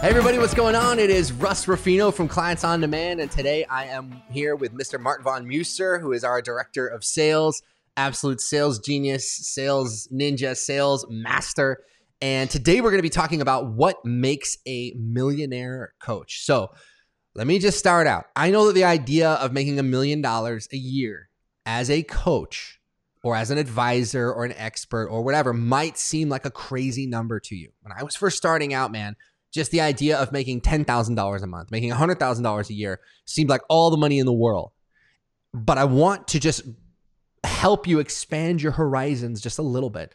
Hey everybody, what's going on? It is Russ Ruffino from Clients on Demand, and today I am here with Mr. Martin Von Muster, who is our Director of Sales, absolute sales genius, sales ninja, sales master. And today we're going to be talking about what makes a millionaire coach. So let me just start out. I know that the idea of making a million dollars a year as a coach or as an advisor or an expert or whatever might seem like a crazy number to you. When I was first starting out, man, just the idea of making $10,000 a month, making $100,000 a year seemed like all the money in the world. But I want to just help you expand your horizons just a little bit.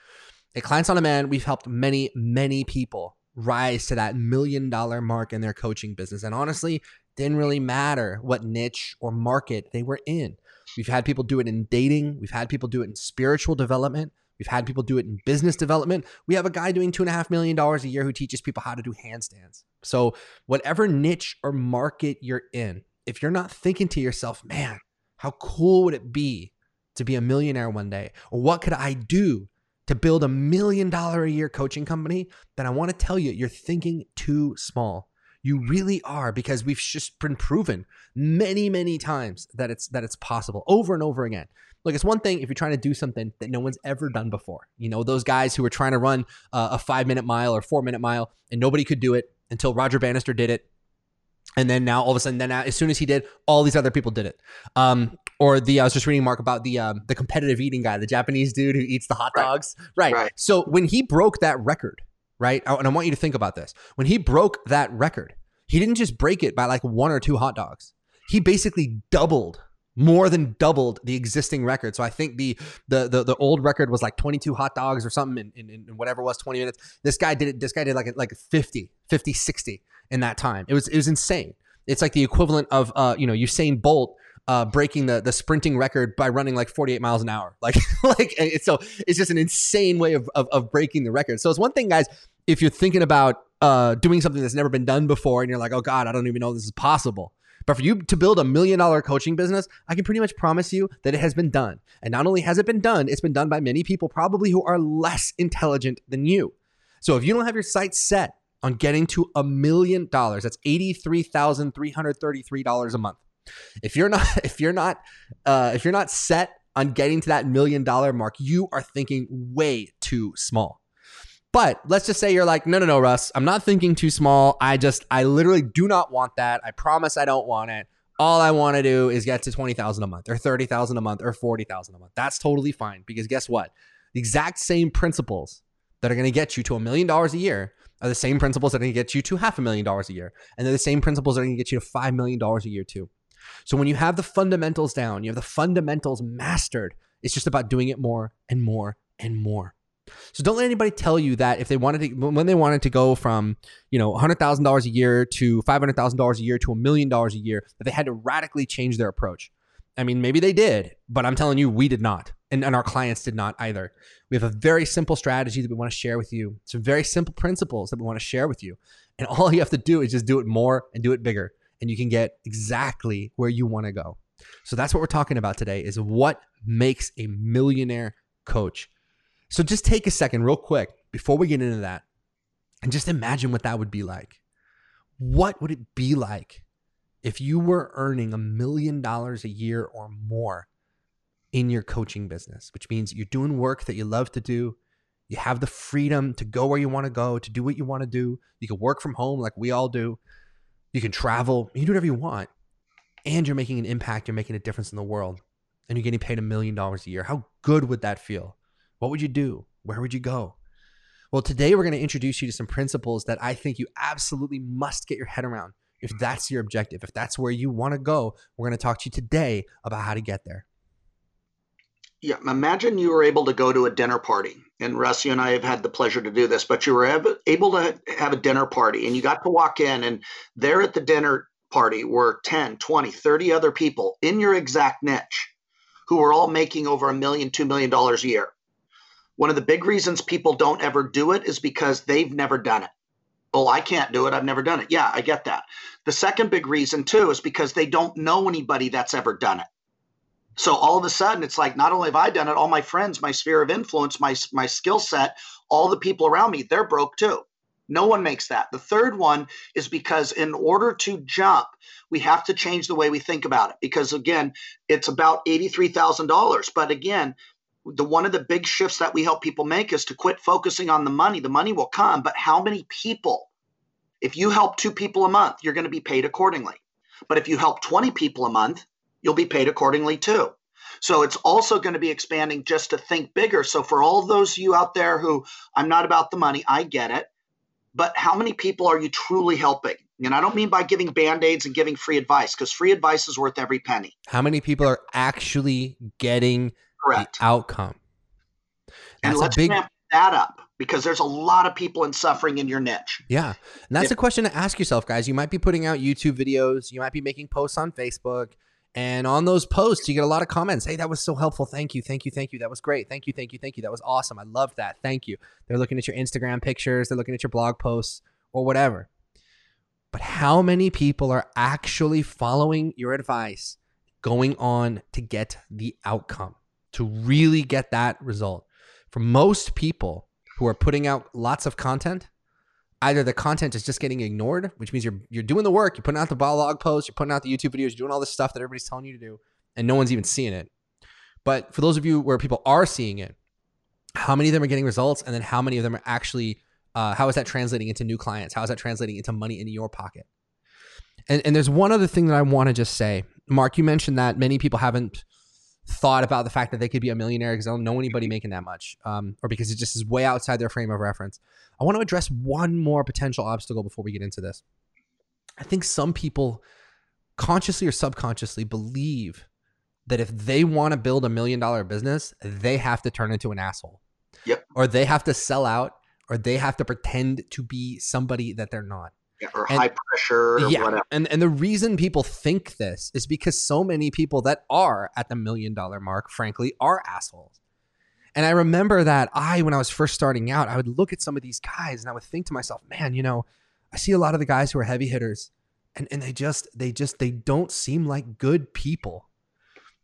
At Clients on Demand, we've helped many, many people rise to that million dollar mark in their coaching business. And honestly, didn't really matter what niche or market they were in. We've had people do it in dating. We've had people do it in spiritual development. We've had people do it in business development. We have a guy doing two and a half million dollars a year who teaches people how to do handstands. So, whatever niche or market you're in, if you're not thinking to yourself, man, how cool would it be to be a millionaire one day? Or what could I do to build a million dollar a year coaching company? Then I want to tell you, you're thinking too small. You really are because we've just been proven many, many times that it's that it's possible over and over again. Look, it's one thing if you're trying to do something that no one's ever done before. You know, those guys who were trying to run uh, a five minute mile or four minute mile and nobody could do it until Roger Bannister did it. And then now all of a sudden, then as soon as he did, all these other people did it. Um, or the I was just reading Mark about the um, the competitive eating guy, the Japanese dude who eats the hot dogs. Right. right. right. So when he broke that record, right? And I want you to think about this. When he broke that record, he didn't just break it by like one or two hot dogs. He basically doubled more than doubled the existing record. So I think the the the, the old record was like 22 hot dogs or something in, in, in, whatever was 20 minutes. This guy did it. This guy did like like 50, 50, 60 in that time. It was it was insane. It's like the equivalent of uh you know Usain Bolt uh, breaking the the sprinting record by running like 48 miles an hour. Like like it's so it's just an insane way of, of, of breaking the record. So it's one thing, guys, if you're thinking about uh, doing something that's never been done before, and you're like, oh god, I don't even know this is possible. But for you to build a million dollar coaching business, I can pretty much promise you that it has been done. And not only has it been done, it's been done by many people probably who are less intelligent than you. So if you don't have your sights set on getting to a million dollars, that's $83,333 a month. If you're not if you're not uh, if you're not set on getting to that million dollar mark, you are thinking way too small. But let's just say you're like, no, no, no, Russ, I'm not thinking too small. I just, I literally do not want that. I promise I don't want it. All I want to do is get to 20,000 a month or 30,000 a month or 40,000 a month. That's totally fine because guess what? The exact same principles that are going to get you to a million dollars a year are the same principles that are going to get you to half a million dollars a year. And they're the same principles that are going to get you to $5 million a year too. So when you have the fundamentals down, you have the fundamentals mastered, it's just about doing it more and more and more. So don't let anybody tell you that if they wanted to, when they wanted to go from, you know, $100,000 a year to $500,000 a year to a million dollars a year, that they had to radically change their approach. I mean, maybe they did, but I'm telling you, we did not. And, and our clients did not either. We have a very simple strategy that we want to share with you, some very simple principles that we want to share with you. And all you have to do is just do it more and do it bigger and you can get exactly where you want to go. So that's what we're talking about today is what makes a millionaire coach. So just take a second real quick before we get into that and just imagine what that would be like. What would it be like if you were earning a million dollars a year or more in your coaching business, which means you're doing work that you love to do. You have the freedom to go where you want to go, to do what you want to do. You can work from home like we all do. You can travel, you can do whatever you want, and you're making an impact, you're making a difference in the world, and you're getting paid a million dollars a year. How good would that feel? What would you do? Where would you go? Well, today we're going to introduce you to some principles that I think you absolutely must get your head around if that's your objective, if that's where you want to go. We're going to talk to you today about how to get there. Yeah, imagine you were able to go to a dinner party, and Russ, you and I have had the pleasure to do this, but you were able to have a dinner party, and you got to walk in, and there at the dinner party were 10, 20, 30 other people in your exact niche who were all making over a million, two million dollars a year. One of the big reasons people don't ever do it is because they've never done it. Oh, I can't do it. I've never done it. Yeah, I get that. The second big reason, too, is because they don't know anybody that's ever done it. So all of a sudden, it's like not only have I done it, all my friends, my sphere of influence, my my skill set, all the people around me, they're broke too. No one makes that. The third one is because in order to jump, we have to change the way we think about it. Because again, it's about eighty-three thousand dollars. But again, the one of the big shifts that we help people make is to quit focusing on the money. The money will come, but how many people? If you help two people a month, you're going to be paid accordingly. But if you help 20 people a month, you'll be paid accordingly too. So it's also going to be expanding just to think bigger. So for all those of you out there who I'm not about the money, I get it. But how many people are you truly helping? And I don't mean by giving band-aids and giving free advice because free advice is worth every penny. How many people are actually getting Correct. the outcome? That's and let's big... ramp that up because there's a lot of people in suffering in your niche. Yeah. And that's if, a question to ask yourself, guys. You might be putting out YouTube videos, you might be making posts on Facebook, and on those posts, you get a lot of comments. Hey, that was so helpful. Thank you. Thank you. Thank you. That was great. Thank you. Thank you. Thank you. That was awesome. I loved that. Thank you. They're looking at your Instagram pictures, they're looking at your blog posts or whatever. But how many people are actually following your advice, going on to get the outcome, to really get that result? For most people who are putting out lots of content, either the content is just getting ignored, which means you're you're doing the work, you're putting out the blog posts, you're putting out the YouTube videos, you're doing all this stuff that everybody's telling you to do, and no one's even seeing it. But for those of you where people are seeing it, how many of them are getting results, and then how many of them are actually uh, how is that translating into new clients? How is that translating into money in your pocket? And and there's one other thing that I want to just say, Mark. You mentioned that many people haven't thought about the fact that they could be a millionaire because I don't know anybody making that much, um, or because it just is way outside their frame of reference. I want to address one more potential obstacle before we get into this. I think some people consciously or subconsciously believe that if they want to build a million dollar business, they have to turn into an asshole. Yep. Or they have to sell out or they have to pretend to be somebody that they're not. Or and, high pressure or yeah, whatever. And and the reason people think this is because so many people that are at the million dollar mark, frankly, are assholes. And I remember that I, when I was first starting out, I would look at some of these guys and I would think to myself, man, you know, I see a lot of the guys who are heavy hitters and, and they just, they just, they don't seem like good people.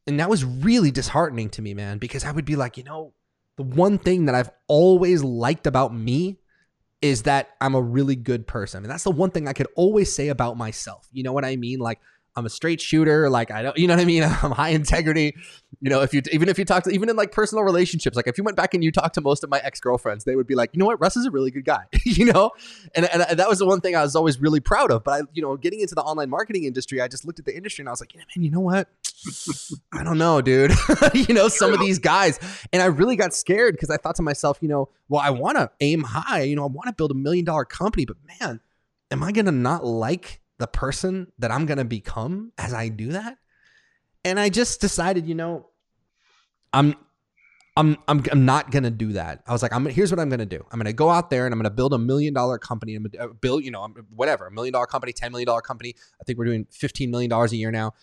And that was really disheartening to me, man, because I would be like, you know, the one thing that I've always liked about me is that I'm a really good person. And that's the one thing I could always say about myself. You know what I mean? Like, I'm a straight shooter. Like I don't, you know what I mean? I'm high integrity. You know, if you even if you talk to even in like personal relationships, like if you went back and you talked to most of my ex girlfriends, they would be like, you know what, Russ is a really good guy. you know, and, and that was the one thing I was always really proud of. But I, you know, getting into the online marketing industry, I just looked at the industry and I was like, yeah, man, you know what? I don't know, dude. you know, some of these guys, and I really got scared because I thought to myself, you know, well, I want to aim high. You know, I want to build a million dollar company, but man, am I gonna not like the person that I'm going to become as I do that. And I just decided, you know, I'm I'm I'm I'm not gonna do that. I was like, I'm here's what I'm gonna do. I'm gonna go out there and I'm gonna build a million dollar company. Gonna uh, build, you know, whatever, a million dollar company, ten million dollar company. I think we're doing fifteen million dollars a year now.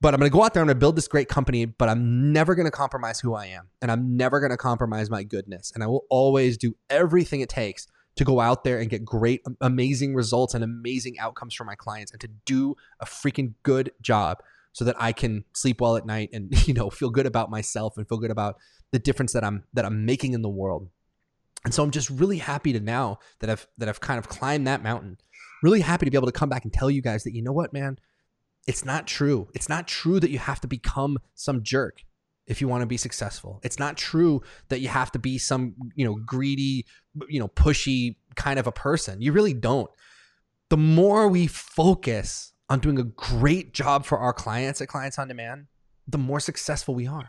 But I'm gonna go out there. And I'm gonna build this great company. But I'm never gonna compromise who I am, and I'm never gonna compromise my goodness. And I will always do everything it takes to go out there and get great, amazing results and amazing outcomes for my clients and to do a freaking good job so that I can sleep well at night and, you know, feel good about myself and feel good about the difference that I'm, that I'm making in the world. And so I'm just really happy to now that I've, that I've kind of climbed that mountain, really happy to be able to come back and tell you guys that, you know what, man, it's not true. It's not true that you have to become some jerk if you want to be successful. It's not true that you have to be some, you know, greedy, you know, pushy kind of a person. You really don't. The more we focus on doing a great job for our clients at Clients on Demand, the more successful we are.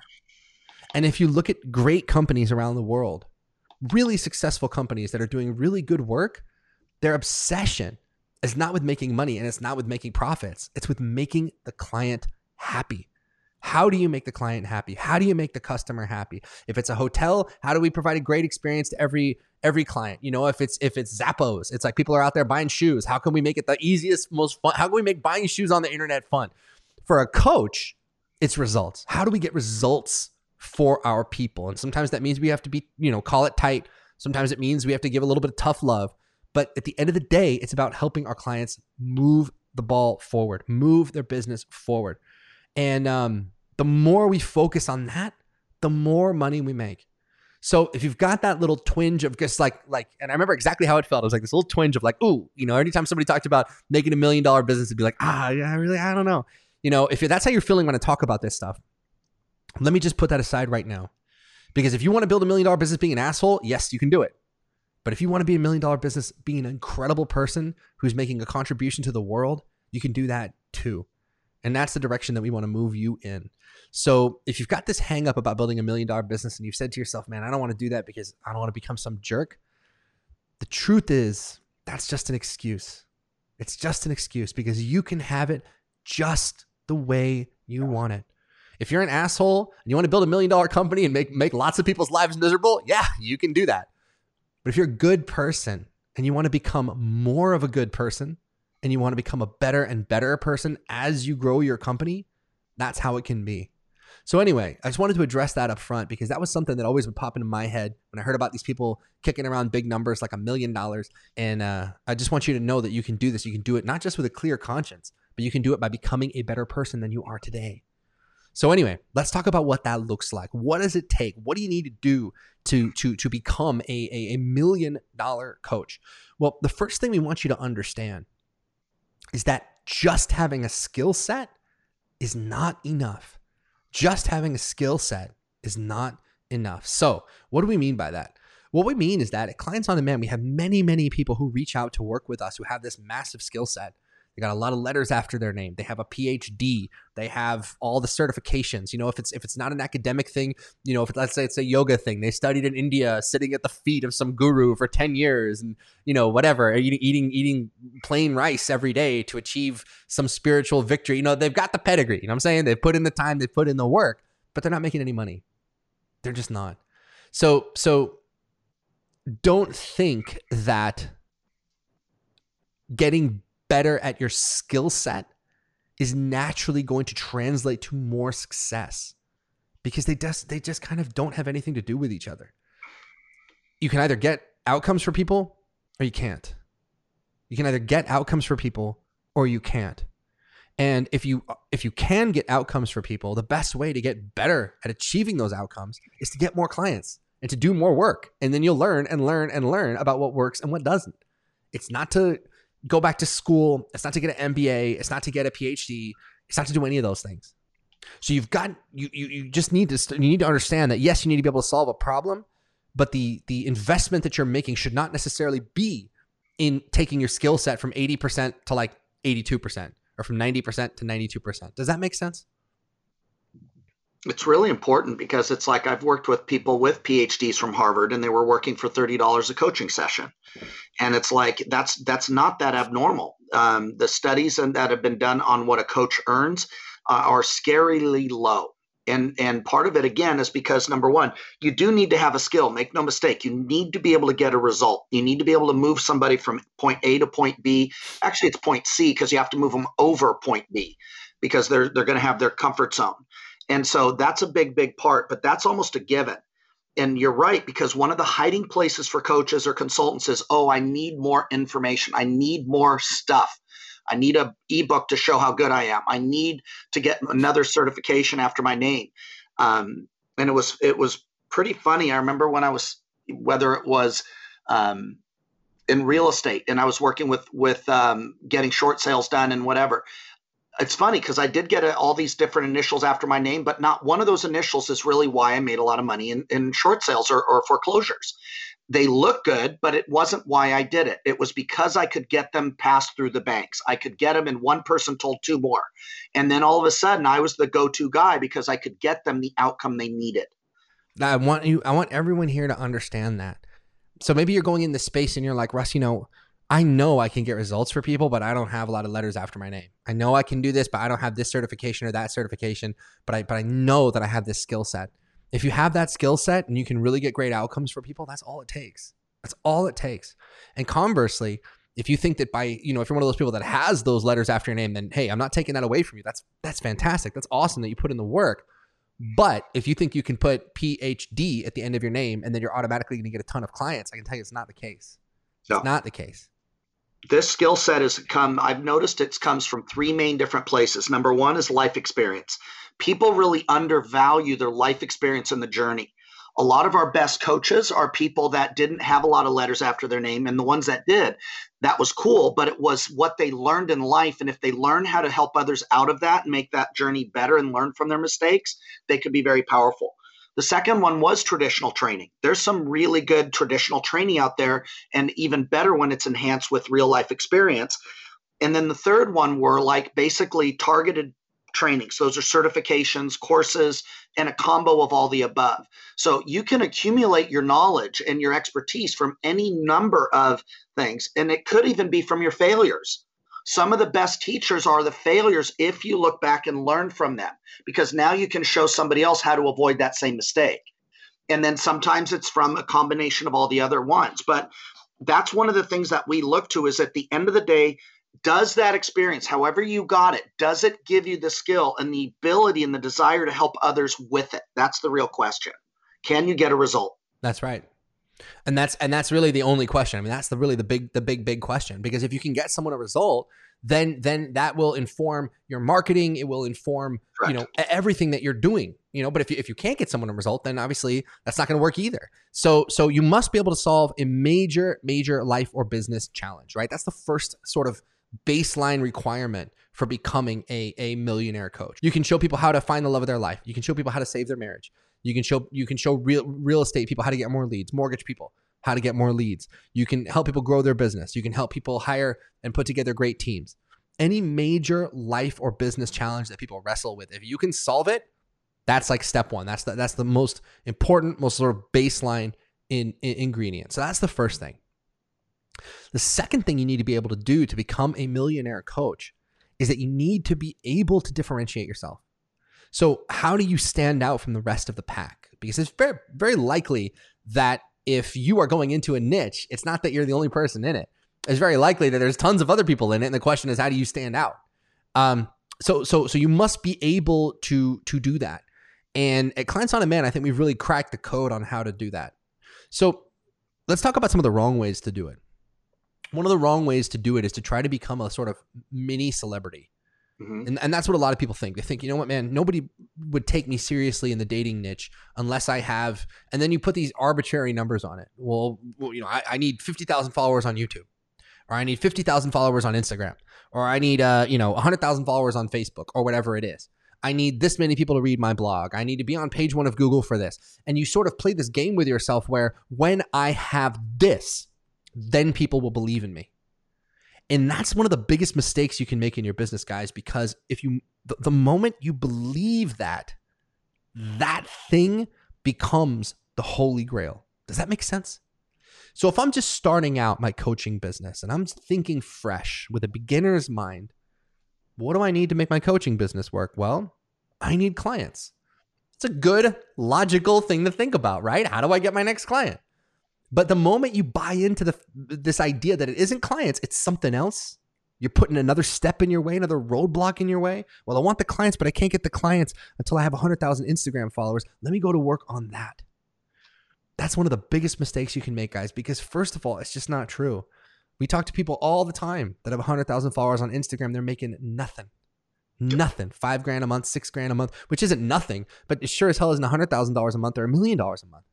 And if you look at great companies around the world, really successful companies that are doing really good work, their obsession is not with making money and it's not with making profits. It's with making the client happy How do you make the client happy? How do you make the customer happy? If it's a hotel, how do we provide a great experience to every every client? You know, if it's if it's Zappos, it's like people are out there buying shoes. How can we make it the easiest, most fun? How can we make buying shoes on the internet fun? For a coach, it's results. How do we get results for our people? And sometimes that means we have to be, you know, call it tight. Sometimes it means we have to give a little bit of tough love. But at the end of the day, it's about helping our clients move the ball forward, move their business forward. And um, the more we focus on that, the more money we make. So if you've got that little twinge of just like like, and I remember exactly how it felt. It was like this little twinge of like, ooh, you know, anytime somebody talked about making a million dollar business, it'd be like, ah, yeah, I really, I don't know. You know, if that's how you're feeling when I talk about this stuff, let me just put that aside right now. Because if you want to build a million dollar business being an asshole, yes, you can do it. But if you want to be a million dollar business being an incredible person who's making a contribution to the world, you can do that too. And that's the direction that we want to move you in. So if you've got this hang up about building a million dollar business and you've said to yourself, man, I don't want to do that because I don't want to become some jerk. The truth is, that's just an excuse. It's just an excuse because you can have it just the way you want it. If you're an asshole and you want to build a million dollar company and make, make lots of people's lives miserable, yeah, you can do that. But if you're a good person and you want to become more of a good person and you want to become a better and better person as you grow your company, that's how it can be. So anyway, I just wanted to address that up front because that was something that always would pop into my head when I heard about these people kicking around big numbers like a million dollars. And uh, I just want you to know that you can do this. You can do it not just with a clear conscience, but you can do it by becoming a better person than you are today. So anyway, let's talk about what that looks like. What does it take? What do you need to do to to to become a, a, a million dollar coach? Well, the first thing we want you to understand is that just having a skill set is not enough. Just having a skill set is not enough. So, what do we mean by that? What we mean is that at Clients on Demand, we have many, many people who reach out to work with us who have this massive skill set they got a lot of letters after their name. They have a PhD. They have all the certifications. You know, if it's if it's not an academic thing, you know, if let's say it's a yoga thing, they studied in India, sitting at the feet of some guru for ten years, and you know, whatever, eating eating eating plain rice every day to achieve some spiritual victory. You know, they've got the pedigree. You know what I'm saying? They've put in the time, they've put in the work, but they're not making any money. They're just not. So so don't think that getting better at your skill set is naturally going to translate to more success because they just they just kind of don't have anything to do with each other. You can either get outcomes for people or you can't. You can either get outcomes for people or you can't. And if you if you can get outcomes for people, the best way to get better at achieving those outcomes is to get more clients and to do more work. And then you'll learn and learn and learn about what works and what doesn't. It's not to go back to school. It's not to get an MBA. It's not to get a PhD. It's not to do any of those things. So you've got you you, you just need to you need to understand that yes, you need to be able to solve a problem, but the the investment that you're making should not necessarily be in taking your skill set from 80% to like 82% or from 90% to 92%. Does that make sense? It's really important because it's like I've worked with people with PhDs from Harvard and they were working for $30 a coaching session. And it's like that's that's not that abnormal. Um, the studies that have been done on what a coach earns uh, are scarily low. And, and part of it again is because number one, you do need to have a skill. Make no mistake, you need to be able to get a result. You need to be able to move somebody from point A to point B. Actually, it's point C because you have to move them over point B because they're they're going to have their comfort zone. And so that's a big, big part, but that's almost a given. And you're right, because one of the hiding places for coaches or consultants is, oh, I need more information. I need more stuff. I need a ebook to show how good I am. I need to get another certification after my name. Um, and it was it was pretty funny. I remember when I was whether it was um, in real estate and I was working with with um, getting short sales done and whatever it's funny because I did get a, all these different initials after my name, but not one of those initials is really why I made a lot of money in, in short sales or, or foreclosures. They look good, but it wasn't why I did it. It was because I could get them passed through the banks. I could get them, and one person told two more. And then all of a sudden, I was the go to guy because I could get them the outcome they needed. I want you, I want everyone here to understand that. So maybe you're going in this space and you're like, Russ, you know, I know I can get results for people, but I don't have a lot of letters after my name. I know I can do this, but I don't have this certification or that certification, but I but I know that I have this skill set. If you have that skill set and you can really get great outcomes for people, that's all it takes. That's all it takes. And conversely, if you think that by, you know, if you're one of those people that has those letters after your name, then hey, I'm not taking that away from you. That's that's fantastic. That's awesome that you put in the work. But if you think you can put PhD at the end of your name and then you're automatically going to get a ton of clients, I can tell you it's not the case. It's no. not the case this skill set has come i've noticed it comes from three main different places. Number one is life experience. People really undervalue their life experience in the journey. A lot of our best coaches are people that didn't have a lot of letters after their name and the ones that did that was cool but it was what they learned in life and if they learn how to help others out of that and make that journey better and learn from their mistakes they could be very powerful the second one was traditional training. There's some really good traditional training out there, and even better when it's enhanced with real life experience. And then the third one were like basically targeted trainings. Those are certifications, courses, and a combo of all the above. So you can accumulate your knowledge and your expertise from any number of things, and it could even be from your failures. Some of the best teachers are the failures if you look back and learn from them, because now you can show somebody else how to avoid that same mistake. And then sometimes it's from a combination of all the other ones. But that's one of the things that we look to is at the end of the day, does that experience, however you got it, does it give you the skill and the ability and the desire to help others with it? That's the real question. Can you get a result? That's right. And that's and that's really the only question. I mean, that's the really the big the big big question because if you can get someone a result, then then that will inform your marketing. It will inform Correct. you know everything that you're doing. You know, but if you, if you can't get someone a result, then obviously that's not going to work either. So so you must be able to solve a major major life or business challenge, right? That's the first sort of baseline requirement for becoming a, a millionaire coach. You can show people how to find the love of their life. You can show people how to save their marriage. You can show you can show real real estate people how to get more leads, mortgage people how to get more leads. You can help people grow their business. You can help people hire and put together great teams. Any major life or business challenge that people wrestle with, if you can solve it, that's like step one. That's the, that's the most important, most sort of baseline in, in ingredient. So that's the first thing. The second thing you need to be able to do to become a millionaire coach is that you need to be able to differentiate yourself. So, how do you stand out from the rest of the pack? Because it's very, very likely that if you are going into a niche, it's not that you're the only person in it. It's very likely that there's tons of other people in it, and the question is, how do you stand out? Um, so, so, so you must be able to to do that. And at Clients on Demand, I think we've really cracked the code on how to do that. So, let's talk about some of the wrong ways to do it. One of the wrong ways to do it is to try to become a sort of mini celebrity. Mm-hmm. And, and that's what a lot of people think. They think, you know what, man, nobody would take me seriously in the dating niche unless I have, and then you put these arbitrary numbers on it. Well, well you know, I, I need 50,000 followers on YouTube, or I need 50,000 followers on Instagram, or I need, uh, you know, 100,000 followers on Facebook, or whatever it is. I need this many people to read my blog. I need to be on page one of Google for this. And you sort of play this game with yourself where when I have this, then people will believe in me. And that's one of the biggest mistakes you can make in your business, guys, because if you, the, the moment you believe that, that thing becomes the holy grail. Does that make sense? So if I'm just starting out my coaching business and I'm thinking fresh with a beginner's mind, what do I need to make my coaching business work? Well, I need clients. It's a good, logical thing to think about, right? How do I get my next client? But the moment you buy into the this idea that it isn't clients, it's something else, you're putting another step in your way, another roadblock in your way. Well, I want the clients, but I can't get the clients until I have 100,000 Instagram followers. Let me go to work on that. That's one of the biggest mistakes you can make, guys, because first of all, it's just not true. We talk to people all the time that have 100,000 followers on Instagram. They're making nothing. Nothing. Five grand a month, six grand a month, which isn't nothing, but it sure as hell isn't $100,000 a month or a million dollars a month.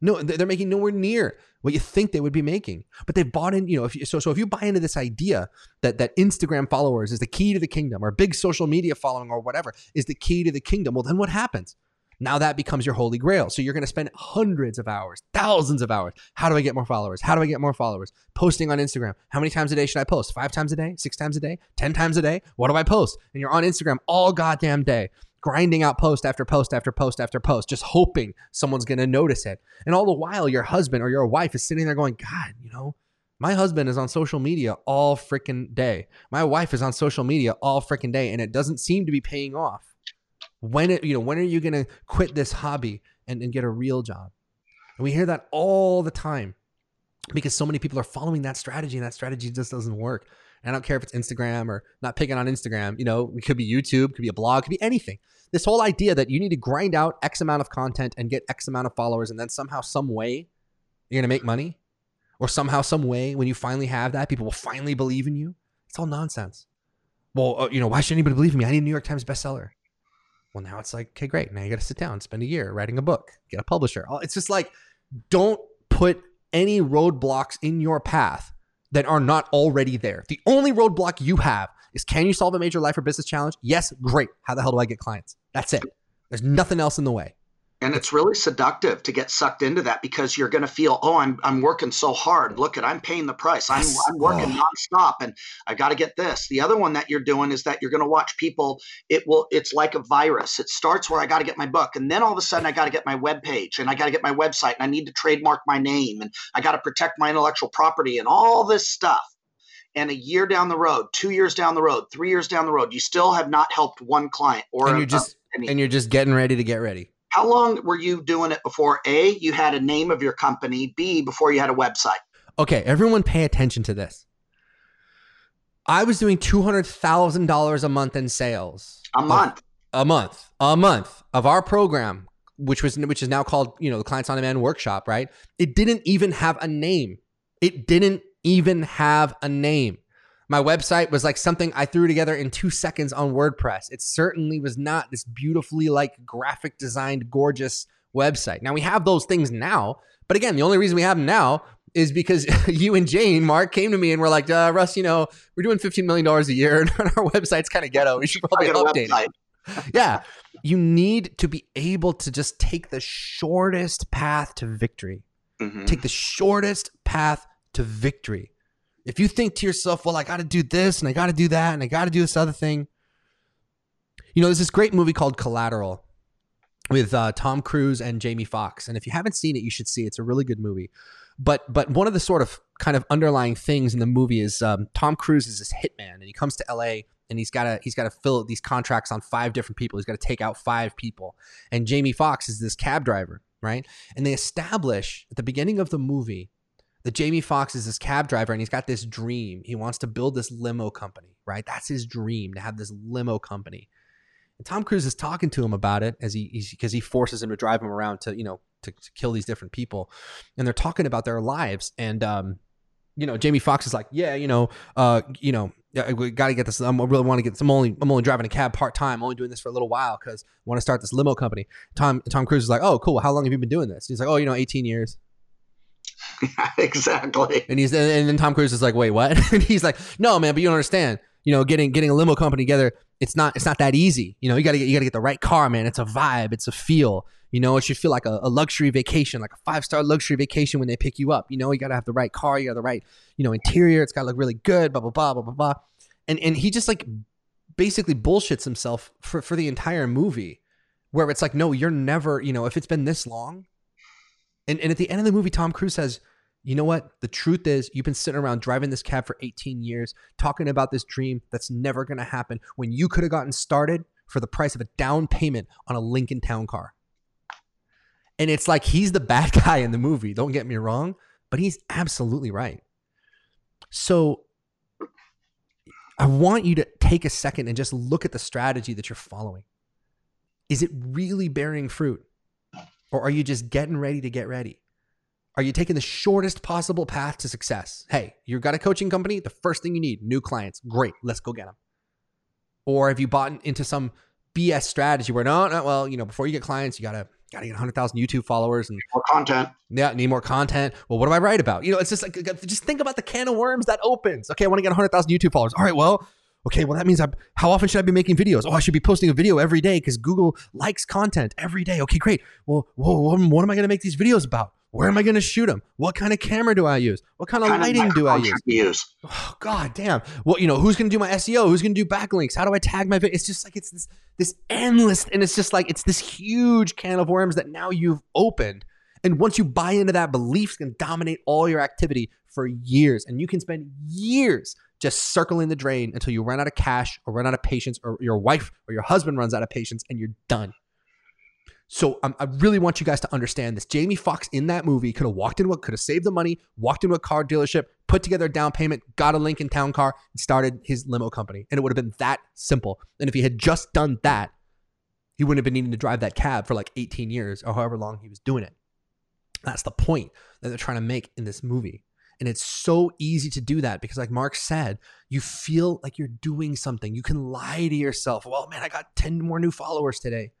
No, they're making nowhere near what you think they would be making. But they've bought in, you know, if you, so so if you buy into this idea that that Instagram followers is the key to the kingdom, or big social media following, or whatever is the key to the kingdom, well, then what happens? Now that becomes your holy grail. So you're going to spend hundreds of hours, thousands of hours. How do I get more followers? How do I get more followers? Posting on Instagram. How many times a day should I post? Five times a day? Six times a day? Ten times a day? What do I post? And you're on Instagram all goddamn day grinding out post after post after post after post, just hoping someone's going to notice it. And all the while, your husband or your wife is sitting there going, God, you know, My husband is on social media all freaking day. My wife is on social media all freaking day, and it doesn't seem to be paying off. When it, you know, when are you going to quit this hobby and, and get a real job? And we hear that all the time because so many people are following that strategy, and that strategy just doesn't work. I don't care if it's Instagram or not picking on Instagram. You know, it could be YouTube, could be a blog, could be anything. This whole idea that you need to grind out X amount of content and get X amount of followers, and then somehow, some way, you're gonna make money, or somehow, some way, when you finally have that, people will finally believe in you. It's all nonsense. Well, uh, you know, why should anybody believe in me? I need a New York Times bestseller. Well, now it's like, okay, great. Now you got to sit down, spend a year writing a book, get a publisher. It's just like, don't put any roadblocks in your path that are not already there. The only roadblock you have is can you solve a major life or business challenge? Yes, great. How the hell do I get clients? That's it. There's nothing else in the way. And it's really seductive to get sucked into that because you're going to feel, oh, I'm I'm working so hard. Look at I'm paying the price. I'm I'm working oh. nonstop, and I got to get this. The other one that you're doing is that you're going to watch people. It will. It's like a virus. It starts where I got to get my book, and then all of a sudden I got to get my web page, and I got to get my website, and I need to trademark my name, and I got to protect my intellectual property, and all this stuff. And a year down the road, two years down the road, three years down the road, you still have not helped one client, or and you're just and you're just getting ready to get ready how long were you doing it before A, you had a name of your company, B, before you had a website? Okay, everyone pay attention to this. I was doing $200,000 a month in sales. A month. A month. A month of our program, which was which is now called, you know, the Clients on Demand workshop, right? It didn't even have a name. It didn't even have a name. My website was like something I threw together in two seconds on WordPress. It certainly was not this beautifully like graphic designed, gorgeous website. Now we have those things now, but again, the only reason we have them now is because you and Jane, Mark, came to me and were like, uh, Russ, you know, we're doing $15 million a year and our website's kind of ghetto. We should probably update it. yeah. You need to be able to just take the shortest path to victory. Mm-hmm. Take the shortest path to victory. If you think to yourself, well, I got to do this and I got to do that and I got to do this other thing, you know, there's this great movie called Collateral with uh, Tom Cruise and Jamie Foxx, and if you haven't seen it, you should see it. It's a really good movie. But but one of the sort of kind of underlying things in the movie is um, Tom Cruise is this hitman, and he comes to L.A. and he's got to he's got to fill these contracts on five different people. He's got to take out five people, and Jamie Foxx is this cab driver, right? And they establish at the beginning of the movie that Jamie Foxx is this cab driver and he's got this dream. He wants to build this limo company, right? That's his dream to have this limo company. And Tom Cruise is talking to him about it as he because he forces him to drive him around to you know to, to, kill these different people, and they're talking about their lives. And um, you know, Jamie Foxx is like, yeah, you know, uh, you know, we got to get this. I'm really want to get this. I'm only I'm only driving a cab part time. I'm only doing this for a little while because I want to start this limo company. Tom Tom Cruise is like, oh, cool. How long have you been doing this? He's like, oh, you know, 18 years. exactly. And he's and then Tom Cruise is like, wait, what? and he's like, no, man, but you don't understand. You know, getting getting a limo company together, it's not it's not that easy. You know, you gotta get you gotta get the right car, man. It's a vibe, it's a feel. You know, it should feel like a, a luxury vacation, like a five star luxury vacation when they pick you up. You know, you gotta have the right car, you got the right, you know, interior. It's gotta look really good. Blah blah blah blah blah blah. And and he just like basically bullshits himself for for the entire movie, where it's like, no, you're never. You know, if it's been this long, and, and at the end of the movie, Tom Cruise says, you know what? The truth is, you've been sitting around driving this cab for 18 years, talking about this dream that's never going to happen when you could have gotten started for the price of a down payment on a Lincoln Town car. And it's like he's the bad guy in the movie. Don't get me wrong, but he's absolutely right. So I want you to take a second and just look at the strategy that you're following. Is it really bearing fruit? Or are you just getting ready to get ready? Are you taking the shortest possible path to success? Hey, you've got a coaching company. The first thing you need, new clients. Great, let's go get them. Or have you bought into some BS strategy where no, no, well, you know, before you get clients, you gotta gotta get 100,000 YouTube followers and more content. Yeah, need more content. Well, what do I write about? You know, it's just like just think about the can of worms that opens. Okay, I want to get 100,000 YouTube followers. All right, well, okay, well, that means I, how often should I be making videos? Oh, I should be posting a video every day because Google likes content every day. Okay, great. Well, whoa, what am I going to make these videos about? Where am I going to shoot them? What kind of camera do I use? What kind of kind lighting of do I use? use? Oh, God damn. Well, you know, who's going to do my SEO? Who's going to do backlinks? How do I tag my video? It's just like it's this this endless, and it's just like it's this huge can of worms that now you've opened. And once you buy into that belief, it's going to dominate all your activity for years. And you can spend years just circling the drain until you run out of cash or run out of patience or your wife or your husband runs out of patience and you're done. So um, I really want you guys to understand this. Jamie Foxx in that movie could have walked into what could have saved the money, walked into a car dealership, put together a down payment, got a Lincoln Town car, and started his limo company. And it would have been that simple. And if he had just done that, he wouldn't have been needing to drive that cab for like 18 years or however long he was doing it. That's the point that they're trying to make in this movie. And it's so easy to do that because, like Mark said, you feel like you're doing something. You can lie to yourself. Well, man, I got 10 more new followers today.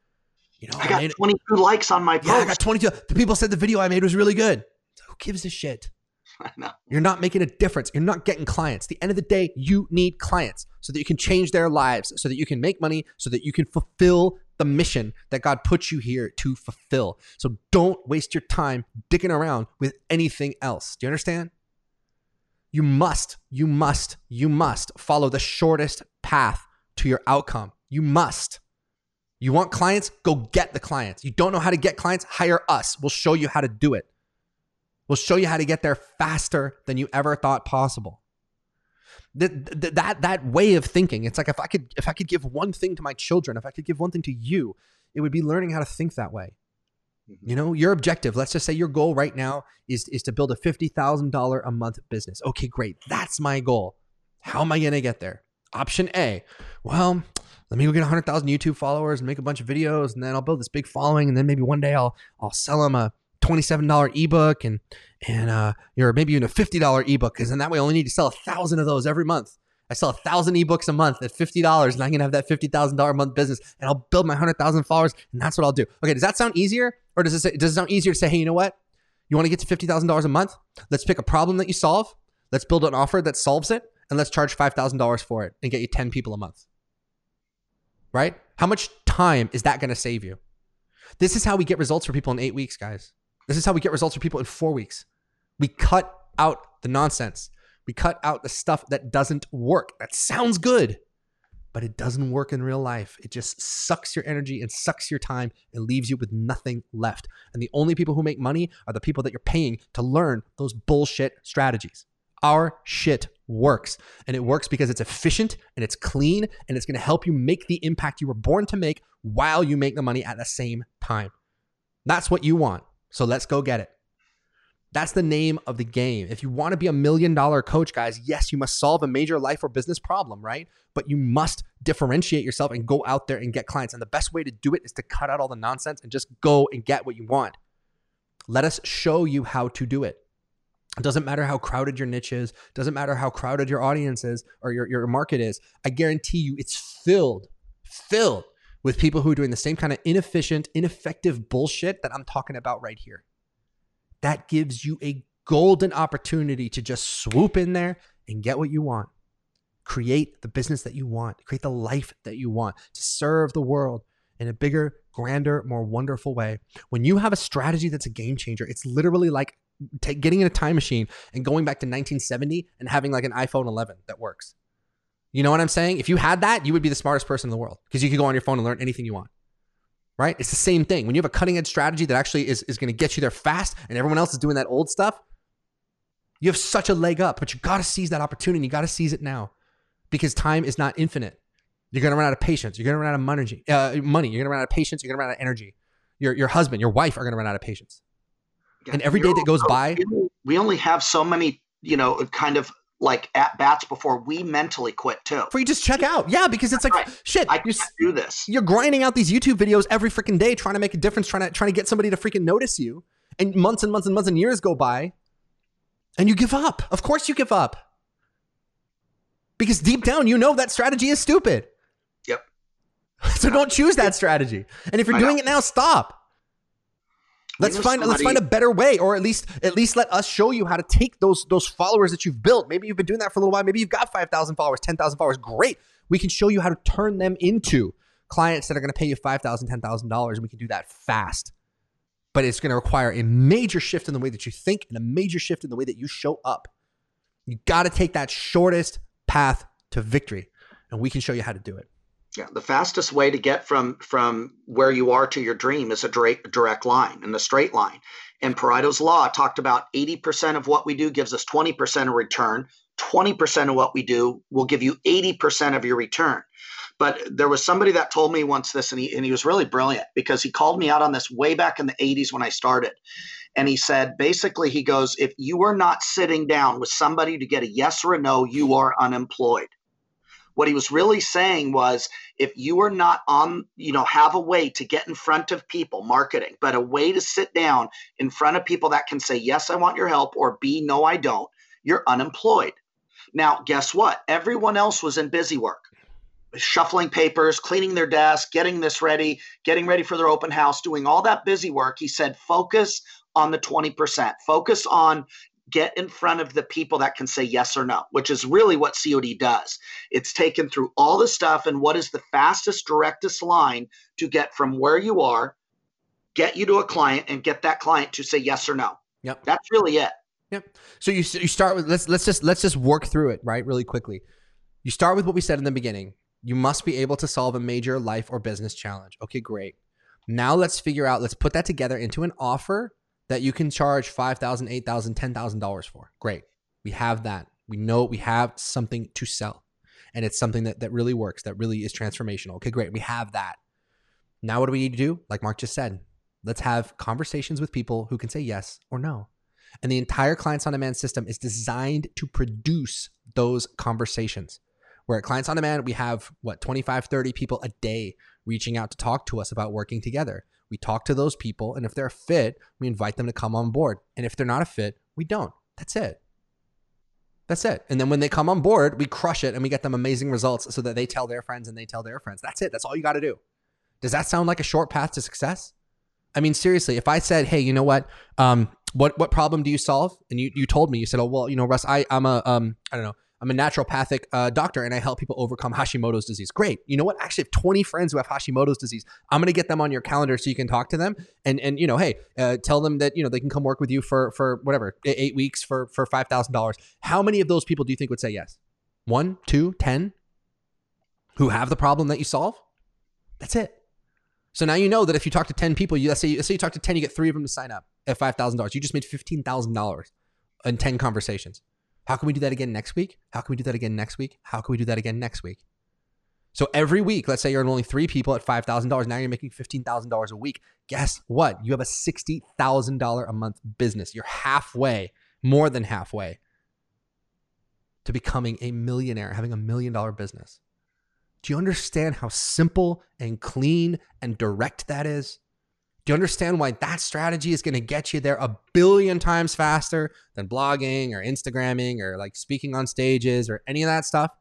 You know, I got I 22 likes on my post. Yeah, I got 22. The people said the video I made was really good. So who gives a shit? I know. You're not making a difference. You're not getting clients. At the end of the day, you need clients so that you can change their lives, so that you can make money, so that you can fulfill the mission that God put you here to fulfill. So don't waste your time dicking around with anything else. Do you understand? You must, you must, you must follow the shortest path to your outcome. You must. You want clients? Go get the clients. You don't know how to get clients? Hire us. We'll show you how to do it. We'll show you how to get there faster than you ever thought possible. That, that, that way of thinking, it's like if I could if I could give one thing to my children, if I could give one thing to you, it would be learning how to think that way. Mm-hmm. You know, your objective, let's just say your goal right now is, is to build a $50,000 a month business. Okay, great. That's my goal. How am I going to get there? Option A. Well, let me go get 100,000 YouTube followers and make a bunch of videos and then I'll build this big following and then maybe one day I'll I'll sell them a $27 ebook and and uh or maybe even a $50 ebook because then that way I only need to sell a thousand of those every month. I sell a thousand ebooks a month at fifty dollars, and I can have that fifty thousand dollar a month business, and I'll build my hundred thousand followers, and that's what I'll do. Okay, does that sound easier, or does it does it sound easier to say, hey, you know what? You want to get to fifty thousand dollars a month? Let's pick a problem that you solve. Let's build an offer that solves it, and let's charge five thousand dollars for it, and get you ten people a month right? How much time is that going to save you? This is how we get results for people in eight weeks, guys. This is how we get results for people in four weeks. We cut out the nonsense. We cut out the stuff that doesn't work. That sounds good, but it doesn't work in real life. It just sucks your energy and sucks your time and leaves you with nothing left. And the only people who make money are the people that you're paying to learn those bullshit strategies. Our shit works. And it works because it's efficient and it's clean and it's going to help you make the impact you were born to make while you make the money at the same time. That's what you want. So let's go get it. That's the name of the game. If you want to be a million dollar coach, guys, yes, you must solve a major life or business problem, right? But you must differentiate yourself and go out there and get clients. And the best way to do it is to cut out all the nonsense and just go and get what you want. Let us show you how to do it. It doesn't matter how crowded your niche is, doesn't matter how crowded your audience is or your, your market is. I guarantee you it's filled, filled with people who are doing the same kind of inefficient, ineffective bullshit that I'm talking about right here. That gives you a golden opportunity to just swoop in there and get what you want. Create the business that you want, create the life that you want, to serve the world in a bigger, grander, more wonderful way. When you have a strategy that's a game changer, it's literally like take, getting in a time machine and going back to 1970 and having like an iPhone 11 that works. You know what I'm saying? If you had that, you would be the smartest person in the world because you could go on your phone and learn anything you want. Right? It's the same thing. When you have a cutting edge strategy that actually is, is going to get you there fast and everyone else is doing that old stuff, you have such a leg up, but you got to seize that opportunity. You got to seize it now because time is not infinite. You're going to run out of patience. You're going to run out of money. Uh, money. You're going to run out of patience. You're going to run out of energy. Your, your husband, your wife are going to run out of patience and every day that goes by, we only have so many, you know, kind of like at bats before we mentally quit too. Before you just check out, yeah, because it's like right. shit. I can't do this. You're grinding out these YouTube videos every freaking day, trying to make a difference, trying to trying to get somebody to freaking notice you, and months and months and months and years go by, and you give up. Of course, you give up because deep down you know that strategy is stupid. Yep. so don't choose that strategy. And if you're doing it now, stop. Let's find somebody, let's find a better way, or at least at least let us show you how to take those those followers that you've built. Maybe you've been doing that for a little while. Maybe you've got five thousand followers, ten thousand followers. Great. We can show you how to turn them into clients that are going to pay you five thousand, ten thousand dollars, and we can do that fast. But it's going to require a major shift in the way that you think and a major shift in the way that you show up. You got to take that shortest path to victory, and we can show you how to do it. Yeah, the fastest way to get from from where you are to your dream is a direct direct line and a straight line. And Pareto's law talked about 80% of what we do gives us 20% of return. 20% of what we do will give you 80% of your return. But there was somebody that told me once this, and he, and he was really brilliant because he called me out on this way back in the 80s when I started. And he said, basically, he goes, if you are not sitting down with somebody to get a yes or a no, you are unemployed. What he was really saying was if you are not on, you know, have a way to get in front of people, marketing, but a way to sit down in front of people that can say, yes, I want your help, or B, no, I don't, you're unemployed. Now, guess what? Everyone else was in busy work shuffling papers, cleaning their desk, getting this ready, getting ready for their open house, doing all that busy work. He said, focus on the 20%. Focus on get in front of the people that can say yes or no, which is really what COD does. It's taken through all the stuff and what is the fastest, directest line to get from where you are, get you to a client, and get that client to say yes or no. Yep. That's really it. Yep. So you you start with let's let's just let's just work through it right really quickly. You start with what we said in the beginning. You must be able to solve a major life or business challenge. Okay, great. Now let's figure out, let's put that together into an offer that you can charge $5,000, $8,000, $10,000 for. Great. We have that. We know we have something to sell. And it's something that, that really works, that really is transformational. Okay, great. We have that. Now, what do we need to do? Like Mark just said, let's have conversations with people who can say yes or no. And the entire Clients on Demand system is designed to produce those conversations. Where at Clients on Demand, we have what, 25, 30 people a day reaching out to talk to us about working together. We talk to those people, and if they're a fit, we invite them to come on board. And if they're not a fit, we don't. That's it. That's it. And then when they come on board, we crush it and we get them amazing results so that they tell their friends and they tell their friends. That's it. That's all you got to do. Does that sound like a short path to success? I mean, seriously, if I said, "Hey, you know what? Um, what what problem do you solve?" and you you told me, you said, "Oh, well, you know, Russ, I I'm a um I don't know, I'm a naturopathic uh, doctor and I help people overcome Hashimoto's disease. Great. You know what? Actually, I have 20 friends who have Hashimoto's disease. I'm going to get them on your calendar so you can talk to them and and you know, hey, uh, tell them that you know they can come work with you for for whatever eight weeks for for five thousand dollars. How many of those people do you think would say yes? One, two, ten, who have the problem that you solve? That's it. So now you know that if you talk to 10 people, you let's say, let's say you talk to 10, you get three of them to sign up at $5,000. You just made $15,000 in 10 conversations. How can we do that again next week? How can we do that again next week? How can we do that again next week? So every week, let's say you're only three people at $5,000. Now you're making $15,000 a week. Guess what? You have a $60,000 a month business. You're halfway, more than halfway to becoming a millionaire, having a million dollar business. Do you understand how simple and clean and direct that is? You understand why that strategy is going to get you there a billion times faster than blogging or Instagramming or like speaking on stages or any of that stuff?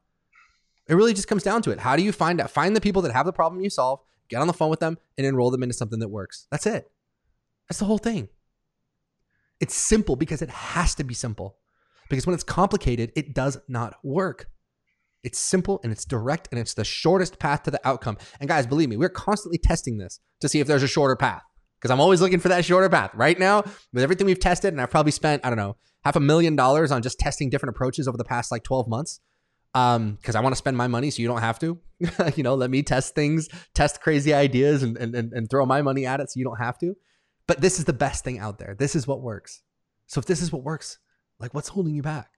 It really just comes down to it. How do you find out? Find the people that have the problem you solve, get on the phone with them, and enroll them into something that works. That's it. That's the whole thing. It's simple because it has to be simple. Because when it's complicated, it does not work. It's simple and it's direct and it's the shortest path to the outcome. And guys, believe me, we're constantly testing this to see if there's a shorter path because I'm always looking for that shorter path. Right now, with everything we've tested, and I've probably spent, I don't know, half a million dollars on just testing different approaches over the past like 12 months. Um, because I want to spend my money so you don't have to. you know, let me test things, test crazy ideas and, and and throw my money at it so you don't have to. But this is the best thing out there. This is what works. So if this is what works, like what's holding you back?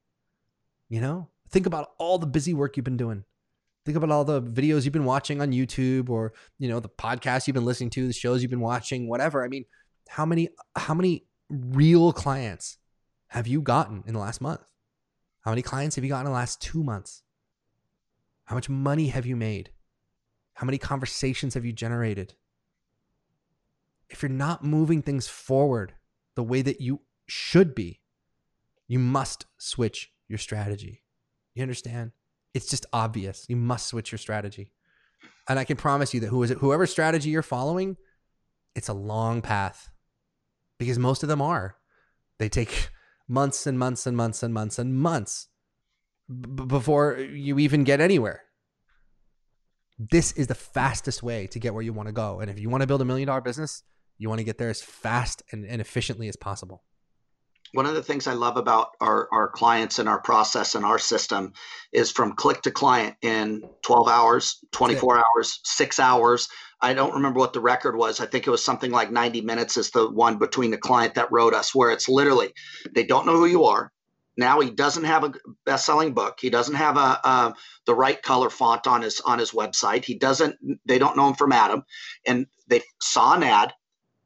You know? Think about all the busy work you've been doing. Think about all the videos you've been watching on YouTube or, you know, the podcasts you've been listening to, the shows you've been watching, whatever. I mean, how many how many real clients have you gotten in the last month? How many clients have you gotten in the last 2 months? How much money have you made? How many conversations have you generated? If you're not moving things forward the way that you should be, you must switch your strategy. You understand? It's just obvious. You must switch your strategy. And I can promise you that who is it, whoever strategy you're following, it's a long path because most of them are. They take months and months and months and months and months b- before you even get anywhere. This is the fastest way to get where you want to go. And if you want to build a million dollar business, you want to get there as fast and, and efficiently as possible one of the things I love about our, our clients and our process and our system is from click to client in 12 hours, 24 hours, six hours. I don't remember what the record was. I think it was something like 90 minutes is the one between the client that wrote us, where it's literally they don't know who you are. Now he doesn't have a best-selling book. He doesn't have a, a the right color font on his on his website. He doesn't. They don't know him from Adam, and they saw an ad.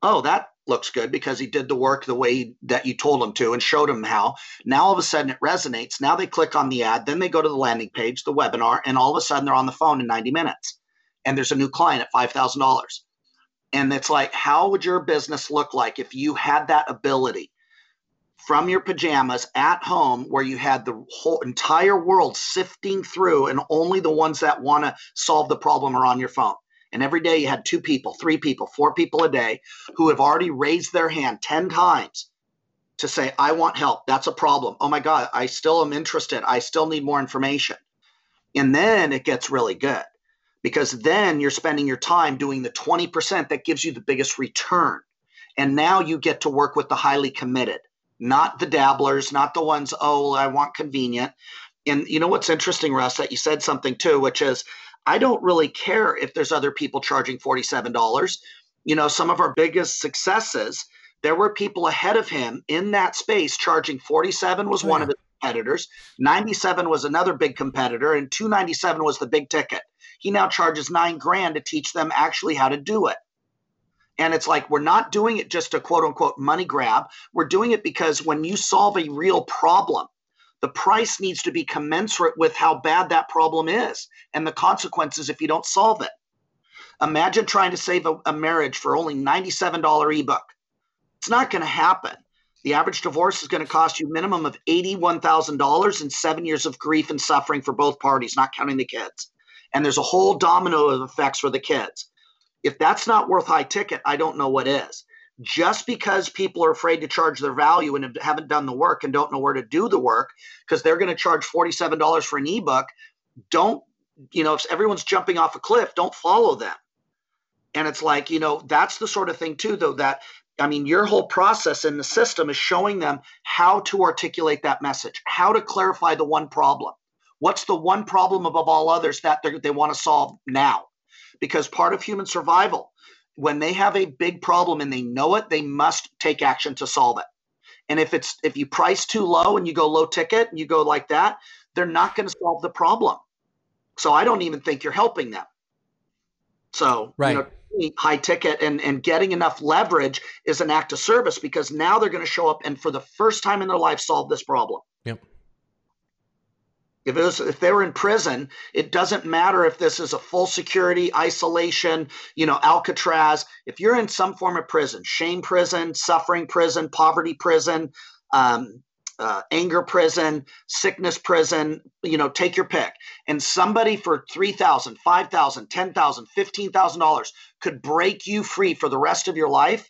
Oh, that looks good because he did the work the way that you told him to and showed him how. Now all of a sudden it resonates. Now they click on the ad, then they go to the landing page, the webinar, and all of a sudden they're on the phone in 90 minutes. And there's a new client at $5,000. And it's like, how would your business look like if you had that ability from your pajamas at home where you had the whole entire world sifting through and only the ones that want to solve the problem are on your phone? And every day you had two people, three people, four people a day who have already raised their hand 10 times to say, I want help. That's a problem. Oh my God, I still am interested. I still need more information. And then it gets really good because then you're spending your time doing the 20% that gives you the biggest return. And now you get to work with the highly committed, not the dabblers, not the ones, oh, I want convenient. And you know what's interesting, Russ, that you said something too, which is I don't really care if there's other people charging $47. You know, some of our biggest successes, there were people ahead of him in that space charging 47 was oh, one of his competitors, 97 was another big competitor, and 297 was the big ticket. He now charges nine grand to teach them actually how to do it. And it's like we're not doing it just to quote unquote money grab. We're doing it because when you solve a real problem, the price needs to be commensurate with how bad that problem is and the consequences if you don't solve it. Imagine trying to save a, a marriage for only $97 ebook. It's not going to happen. The average divorce is going to cost you minimum of $81,000 and seven years of grief and suffering for both parties, not counting the kids. And there's a whole domino of effects for the kids. If that's not worth high ticket, I don't know what is just because people are afraid to charge their value and haven't done the work and don't know where to do the work because they're going to charge $47 for an ebook don't you know if everyone's jumping off a cliff don't follow them. And it's like you know that's the sort of thing too though that i mean your whole process in the system is showing them how to articulate that message how to clarify the one problem. What's the one problem above all others that they want to solve now? Because part of human survival when they have a big problem and they know it, they must take action to solve it. And if it's if you price too low and you go low ticket and you go like that, they're not going to solve the problem. So I don't even think you're helping them. So right. You know, high ticket and, and getting enough leverage is an act of service because now they're going to show up and for the first time in their life solve this problem. Yep. If was, if they were in prison, it doesn't matter if this is a full security isolation, you know, Alcatraz. If you're in some form of prison, shame prison, suffering prison, poverty prison, um, uh, anger prison, sickness prison, you know, take your pick. And somebody for $3,000, $5,000, $10,000, $15,000 could break you free for the rest of your life.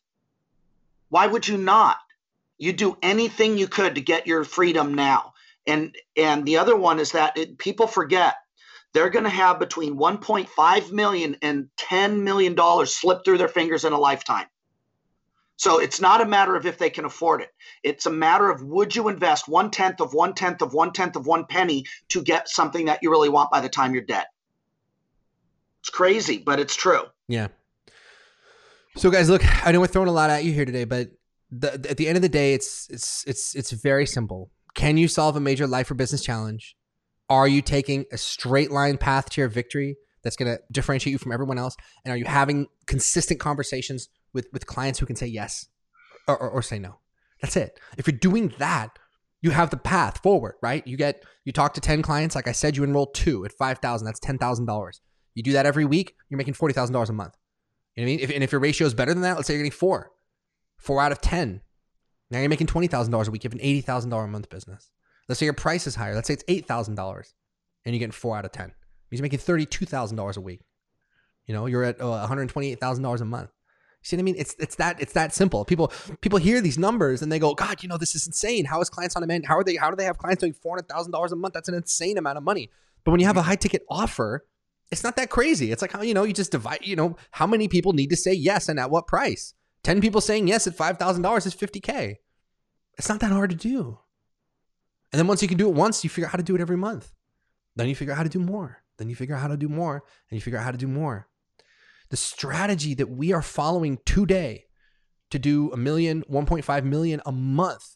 Why would you not? You do anything you could to get your freedom now and and the other one is that it, people forget they're going to have between 1.5 million and 10 million dollars slip through their fingers in a lifetime. So it's not a matter of if they can afford it. It's a matter of would you invest one tenth of one tenth of one tenth of one penny to get something that you really want by the time you're dead. It's crazy but it's true. Yeah. So guys look i know we're throwing a lot at you here today but the, at the end of the day it's it's it's it's very simple can you solve a major life or business challenge? Are you taking a straight line path to your victory that's going to differentiate you from everyone else? And are you having consistent conversations with, with clients who can say yes or, or, or say no? That's it. If you're doing that, you have the path forward, right? You get, you talk to 10 clients. Like I said, you enroll two at 5,000. That's $10,000. You do that every week, you're making $40,000 a month. You know what I mean? If, and if your ratio is better than that, let's say you're getting four, four out of 10. Now you're making twenty thousand dollars a week. You have an eighty thousand dollar a month business. Let's say your price is higher. Let's say it's eight thousand dollars, and you're getting four out of ten. He's making thirty two thousand dollars a week. You know, you're at uh, one hundred twenty eight thousand dollars a month. You see what I mean? It's it's that it's that simple. People people hear these numbers and they go, God, you know, this is insane. How is clients on demand? How are they? How do they have clients doing four hundred thousand dollars a month? That's an insane amount of money. But when you have a high ticket offer, it's not that crazy. It's like how you know you just divide. You know how many people need to say yes and at what price? Ten people saying yes at five thousand dollars is fifty k. It's not that hard to do. And then once you can do it once, you figure out how to do it every month. Then you figure out how to do more. Then you figure out how to do more, and you figure out how to do more. The strategy that we are following today to do a million, 1.5 million a month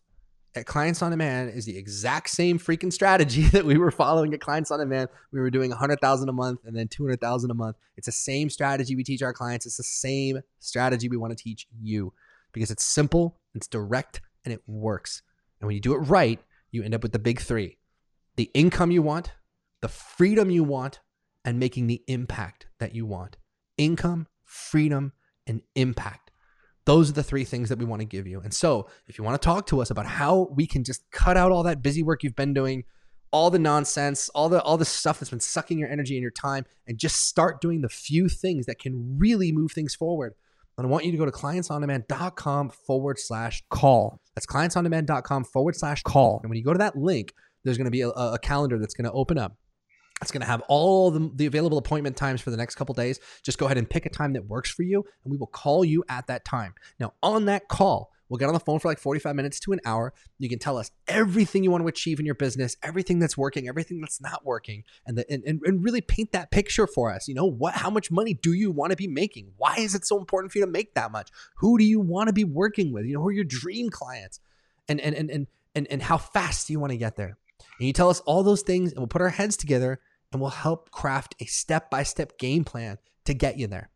at Clients on Demand is the exact same freaking strategy that we were following at Clients on Demand. We were doing 100,000 a month and then 200,000 a month. It's the same strategy we teach our clients. It's the same strategy we want to teach you because it's simple, it's direct, and it works. And when you do it right, you end up with the big three the income you want, the freedom you want, and making the impact that you want. Income, freedom, and impact. Those are the three things that we want to give you. And so, if you want to talk to us about how we can just cut out all that busy work you've been doing, all the nonsense, all the all the stuff that's been sucking your energy and your time and just start doing the few things that can really move things forward. And I want you to go to clientsondemand.com forward slash call. That's clientsondemand.com forward slash call. And when you go to that link, there's going to be a, a calendar that's going to open up. It's going to have all the, the available appointment times for the next couple days. Just go ahead and pick a time that works for you, and we will call you at that time. Now, on that call, We'll get on the phone for like 45 minutes to an hour. You can tell us everything you want to achieve in your business, everything that's working, everything that's not working, and, the, and, and really paint that picture for us. You know, what how much money do you want to be making? Why is it so important for you to make that much? Who do you want to be working with? You know, who are your dream clients? And and and and and, and how fast do you want to get there? And you tell us all those things, and we'll put our heads together and we'll help craft a step by step game plan to get you there.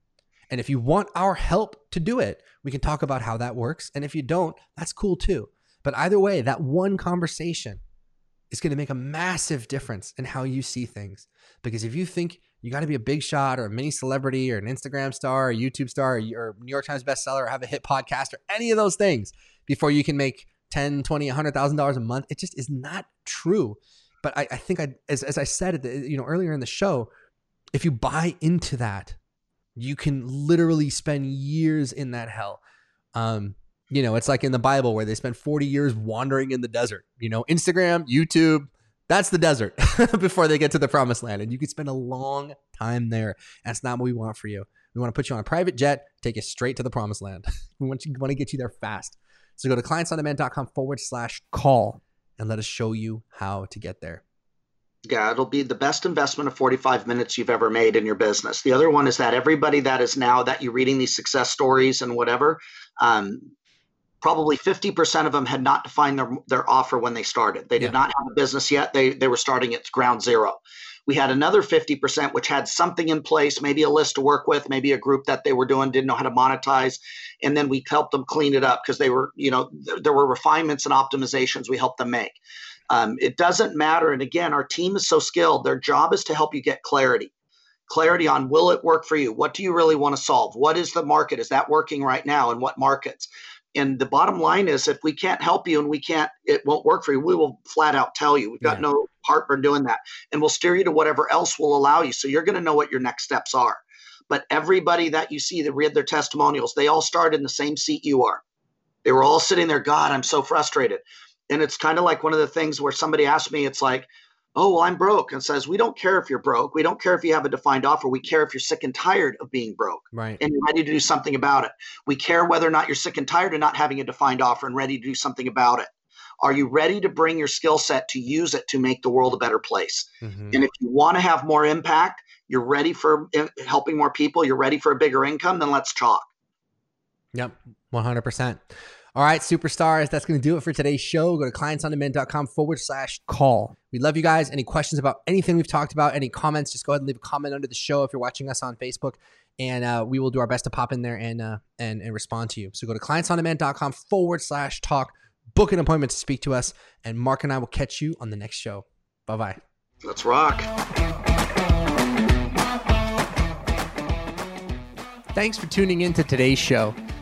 And if you want our help to do it, we can talk about how that works. And if you don't, that's cool too. But either way, that one conversation is going to make a massive difference in how you see things. Because if you think you got to be a big shot or a mini celebrity or an Instagram star or a YouTube star or New York Times bestseller or have a hit podcast or any of those things before you can make 10, 20, $100,000 a month, it just is not true. But I, I think I, as, as I said, the, you know, earlier in the show, if you buy into that, you can literally spend years in that hell. Um, you know, it's like in the Bible where they spend 40 years wandering in the desert. You know, Instagram, YouTube, that's the desert before they get to the promised land. And you could spend a long time there. That's not what we want for you. We want to put you on a private jet, take you straight to the promised land. we want, you, want to get you there fast. So go to clientsondemand.com forward slash call and let us show you how to get there. Yeah, it'll be the best investment of 45 minutes you've ever made in your business. The other one is that everybody that is now that you're reading these success stories and whatever, um, probably 50% of them had not defined their, their offer when they started. They did yeah. not have a business yet. They, they were starting at ground zero. We had another 50% which had something in place, maybe a list to work with, maybe a group that they were doing didn't know how to monetize. And then we helped them clean it up because they were, you know, th- there were refinements and optimizations we helped them make. Um, it doesn't matter. And again, our team is so skilled. Their job is to help you get clarity. Clarity on will it work for you? What do you really want to solve? What is the market? Is that working right now? And what markets? And the bottom line is if we can't help you and we can't, it won't work for you, we will flat out tell you. We've got yeah. no heartburn doing that. And we'll steer you to whatever else will allow you. So you're going to know what your next steps are. But everybody that you see that read their testimonials, they all started in the same seat you are. They were all sitting there, God, I'm so frustrated. And it's kind of like one of the things where somebody asked me, it's like, oh, well, I'm broke. And says, we don't care if you're broke. We don't care if you have a defined offer. We care if you're sick and tired of being broke right. and you're ready to do something about it. We care whether or not you're sick and tired of not having a defined offer and ready to do something about it. Are you ready to bring your skill set to use it to make the world a better place? Mm-hmm. And if you want to have more impact, you're ready for eh, helping more people, you're ready for a bigger income, then let's talk. Yep, 100%. All right, superstars, that's going to do it for today's show. Go to clientsondemand.com forward slash call. We love you guys. Any questions about anything we've talked about, any comments, just go ahead and leave a comment under the show if you're watching us on Facebook. And uh, we will do our best to pop in there and, uh, and, and respond to you. So go to clientsondemand.com forward slash talk, book an appointment to speak to us, and Mark and I will catch you on the next show. Bye bye. Let's rock. Thanks for tuning in to today's show.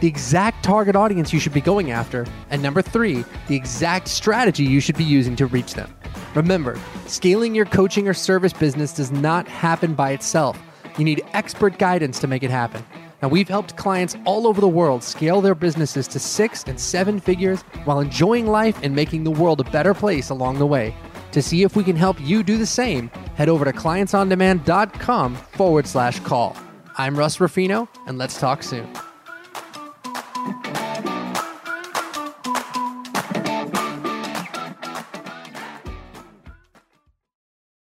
the exact target audience you should be going after. And number three, the exact strategy you should be using to reach them. Remember, scaling your coaching or service business does not happen by itself. You need expert guidance to make it happen. Now, we've helped clients all over the world scale their businesses to six and seven figures while enjoying life and making the world a better place along the way. To see if we can help you do the same, head over to clientsondemand.com forward slash call. I'm Russ Ruffino, and let's talk soon.